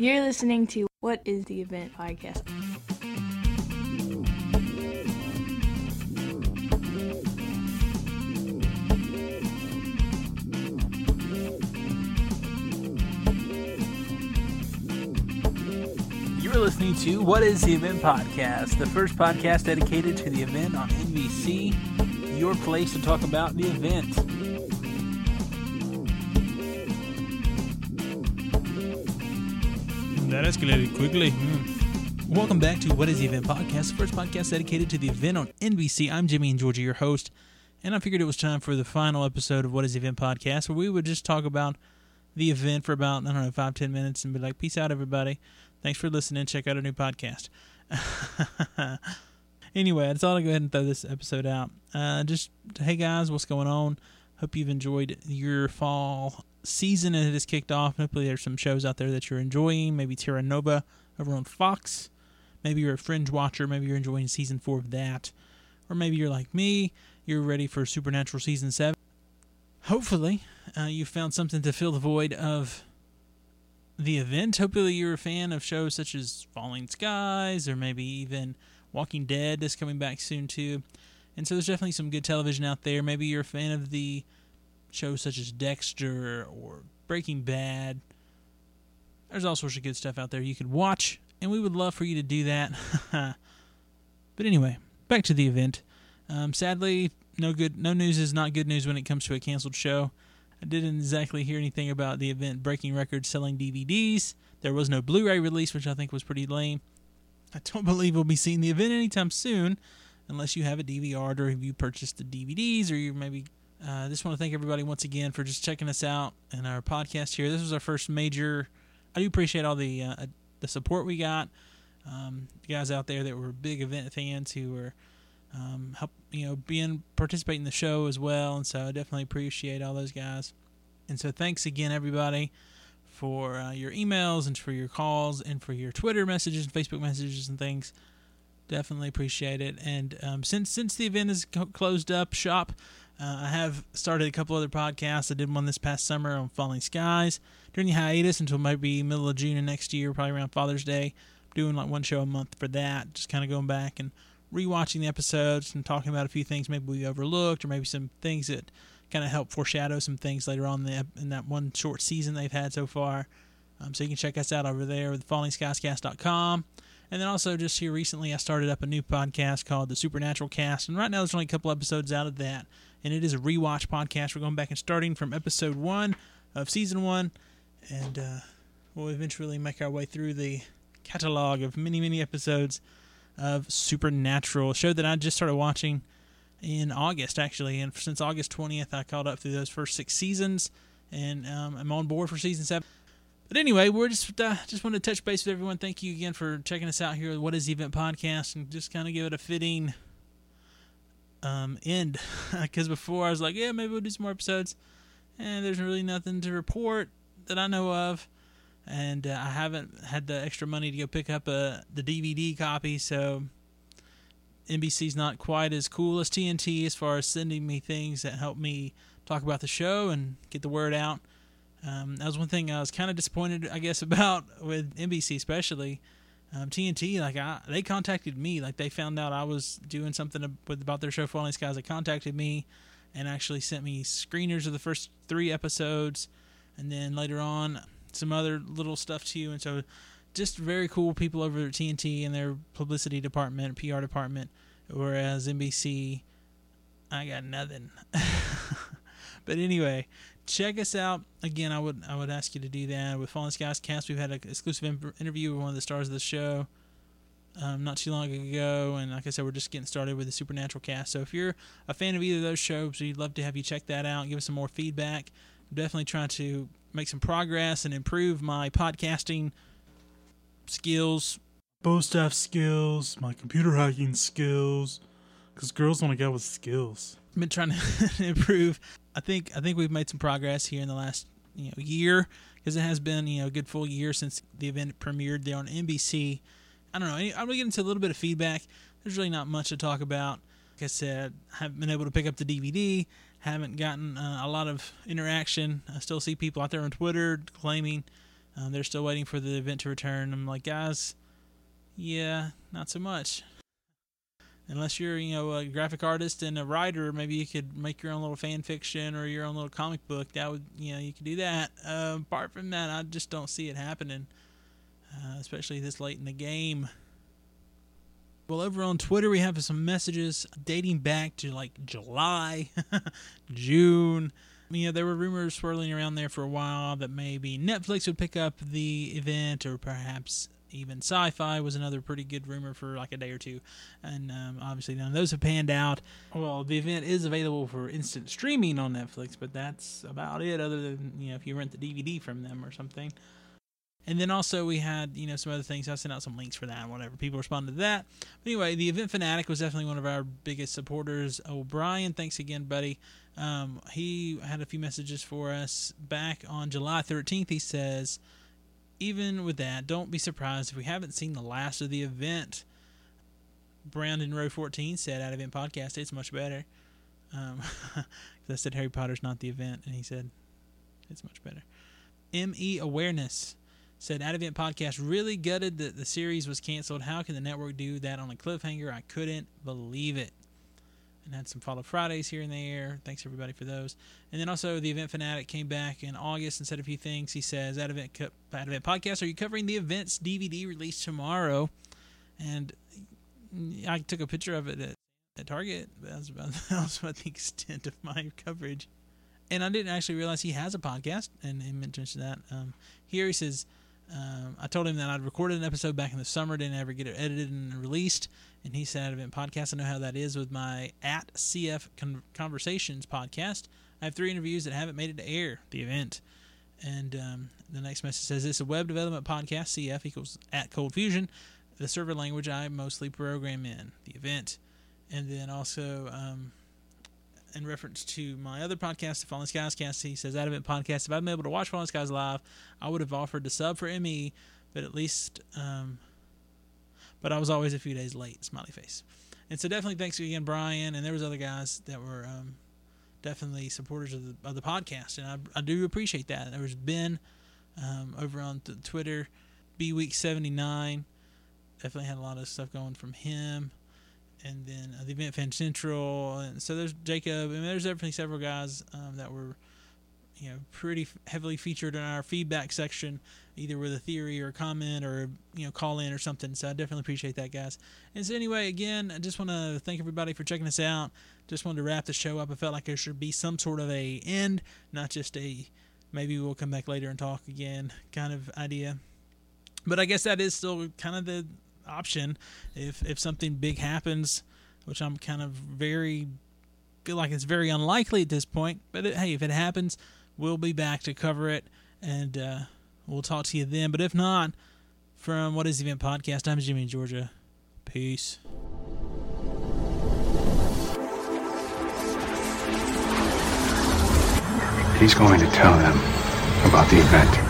You're listening to What is the Event podcast. You are listening to What is the Event podcast, the first podcast dedicated to the event on NBC, your place to talk about the event. That escalated quickly. Mm. Welcome back to What is the Event podcast, the first podcast dedicated to the event on NBC. I'm Jimmy and Georgia, your host, and I figured it was time for the final episode of What is the Event podcast, where we would just talk about the event for about, I don't know, five, ten minutes and be like, peace out, everybody. Thanks for listening. Check out our new podcast. anyway, I thought I'd go ahead and throw this episode out. Uh, just, hey guys, what's going on? Hope you've enjoyed your fall season and it has kicked off. Hopefully, there's some shows out there that you're enjoying. Maybe Terra Nova over on Fox. Maybe you're a fringe watcher. Maybe you're enjoying season four of that. Or maybe you're like me. You're ready for Supernatural season seven. Hopefully, uh, you found something to fill the void of the event. Hopefully, you're a fan of shows such as Falling Skies or maybe even Walking Dead is coming back soon too. And so there's definitely some good television out there. Maybe you're a fan of the shows such as Dexter or Breaking Bad. There's all sorts of good stuff out there you could watch, and we would love for you to do that. but anyway, back to the event. Um, sadly, no good, no news is not good news when it comes to a canceled show. I didn't exactly hear anything about the event breaking records selling DVDs. There was no Blu-ray release, which I think was pretty lame. I don't believe we'll be seeing the event anytime soon, unless you have a DVR or if you purchased the DVDs or you maybe I uh, just want to thank everybody once again for just checking us out and our podcast here. This was our first major. I do appreciate all the uh, the support we got. Um, guys out there that were big event fans who were um, help you know being participating in the show as well, and so I definitely appreciate all those guys. And so thanks again, everybody, for uh, your emails and for your calls and for your Twitter messages and Facebook messages and things. Definitely appreciate it. And um, since since the event is closed up shop, uh, I have started a couple other podcasts. I did one this past summer on Falling Skies during the hiatus until maybe middle of June of next year, probably around Father's Day. I'm doing like one show a month for that, just kind of going back and rewatching the episodes and talking about a few things maybe we overlooked or maybe some things that kind of help foreshadow some things later on in, the, in that one short season they've had so far. Um, so you can check us out over there with fallingskiescast.com. And then also just here recently, I started up a new podcast called the Supernatural Cast, and right now there's only a couple episodes out of that and it is a rewatch podcast. We're going back and starting from episode one of season one, and uh, we'll eventually make our way through the catalog of many, many episodes of Supernatural, a show that I just started watching in August, actually. And since August 20th, I caught up through those first six seasons, and um, I'm on board for season seven. But anyway, we're just uh, just wanted to touch base with everyone. Thank you again for checking us out here. What is the event podcast, and just kind of give it a fitting um, end because before I was like, yeah, maybe we'll do some more episodes, and there's really nothing to report that I know of, and uh, I haven't had the extra money to go pick up a uh, the DVD copy, so NBC's not quite as cool as TNT as far as sending me things that help me talk about the show and get the word out. Um, that was one thing I was kind of disappointed, I guess, about with NBC, especially um, TNT, like I, they contacted me, like they found out I was doing something with about their show Falling Skies. They contacted me and actually sent me screeners of the first three episodes, and then later on some other little stuff too. And so, just very cool people over at TNT and their publicity department, PR department. Whereas NBC, I got nothing. but anyway, check us out again. I would I would ask you to do that with Falling Skies Cast. We've had an exclusive interview with one of the stars of the show um, not too long ago, and like I said, we're just getting started with the Supernatural Cast. So if you're a fan of either of those shows, we'd love to have you check that out. Give us some more feedback. I'm definitely trying to make some progress and improve my podcasting skills, bow staff skills, my computer hacking skills, because girls want to go with skills. I've been trying to improve I think I think we've made some progress here in the last you know year because it has been you know a good full year since the event premiered there on NBC. I don't know. I'm gonna get into a little bit of feedback. There's really not much to talk about. Like I said, I haven't been able to pick up the DVD. Haven't gotten uh, a lot of interaction. I still see people out there on Twitter claiming Um, they're still waiting for the event to return. I'm like, guys, yeah, not so much. Unless you're, you know, a graphic artist and a writer, maybe you could make your own little fan fiction or your own little comic book. That would, you know, you could do that. Uh, apart from that, I just don't see it happening, uh, especially this late in the game. Well, over on Twitter, we have some messages dating back to like July, June. You know, there were rumors swirling around there for a while that maybe Netflix would pick up the event, or perhaps even Sci-Fi was another pretty good rumor for like a day or two. And um, obviously, none of those have panned out. Well, the event is available for instant streaming on Netflix, but that's about it. Other than you know, if you rent the DVD from them or something. And then also we had, you know, some other things. I sent out some links for that and whatever. People responded to that. But anyway, the Event Fanatic was definitely one of our biggest supporters. O'Brien, thanks again, buddy. Um, he had a few messages for us back on July 13th. He says, even with that, don't be surprised if we haven't seen the last of the event. Brandon Row 14 said, at Event Podcast, it's much better. Um, I said Harry Potter's not the event, and he said, it's much better. ME Awareness said At Event Podcast really gutted that the series was canceled. How can the network do that on a cliffhanger? I couldn't believe it. And had some follow Fridays here and there. Thanks everybody for those. And then also the Event Fanatic came back in August and said a few things. He says At Event At Event Podcast, are you covering the event's DVD release tomorrow? And I took a picture of it at, at Target. That was, about, that was about the extent of my coverage. And I didn't actually realize he has a podcast, and he mentions that. Um, here he says, um, I told him that I'd recorded an episode back in the summer, didn't ever get it edited and released. And he said, Event Podcast, I know how that is with my at CF Con- Conversations podcast. I have three interviews that haven't made it to air, the event. And um, the next message says, It's a web development podcast, CF equals at ColdFusion, the server language I mostly program in, the event. And then also, um, in reference to my other podcast, the Falling Skies cast, he says, Event Podcast, if I'd been able to watch Falling Skies live, I would have offered to sub for ME, but at least, um, but I was always a few days late, smiley face. And so definitely thanks again, Brian, and there was other guys that were um, definitely supporters of the, of the podcast, and I, I do appreciate that. There was Ben um, over on th- Twitter, B Week 79, definitely had a lot of stuff going from him and then uh, the Event Fan Central, and so there's Jacob. and there's definitely several guys um, that were, you know, pretty heavily featured in our feedback section, either with a theory or a comment or you know call in or something. So I definitely appreciate that, guys. And so anyway, again, I just want to thank everybody for checking us out. Just wanted to wrap the show up. I felt like there should be some sort of a end, not just a maybe we'll come back later and talk again kind of idea. But I guess that is still kind of the option if if something big happens, which I'm kind of very feel like it's very unlikely at this point. But it, hey, if it happens, we'll be back to cover it, and uh, we'll talk to you then. But if not, from What Is the Event podcast, I'm Jimmy in Georgia. Peace. He's going to tell them about the event.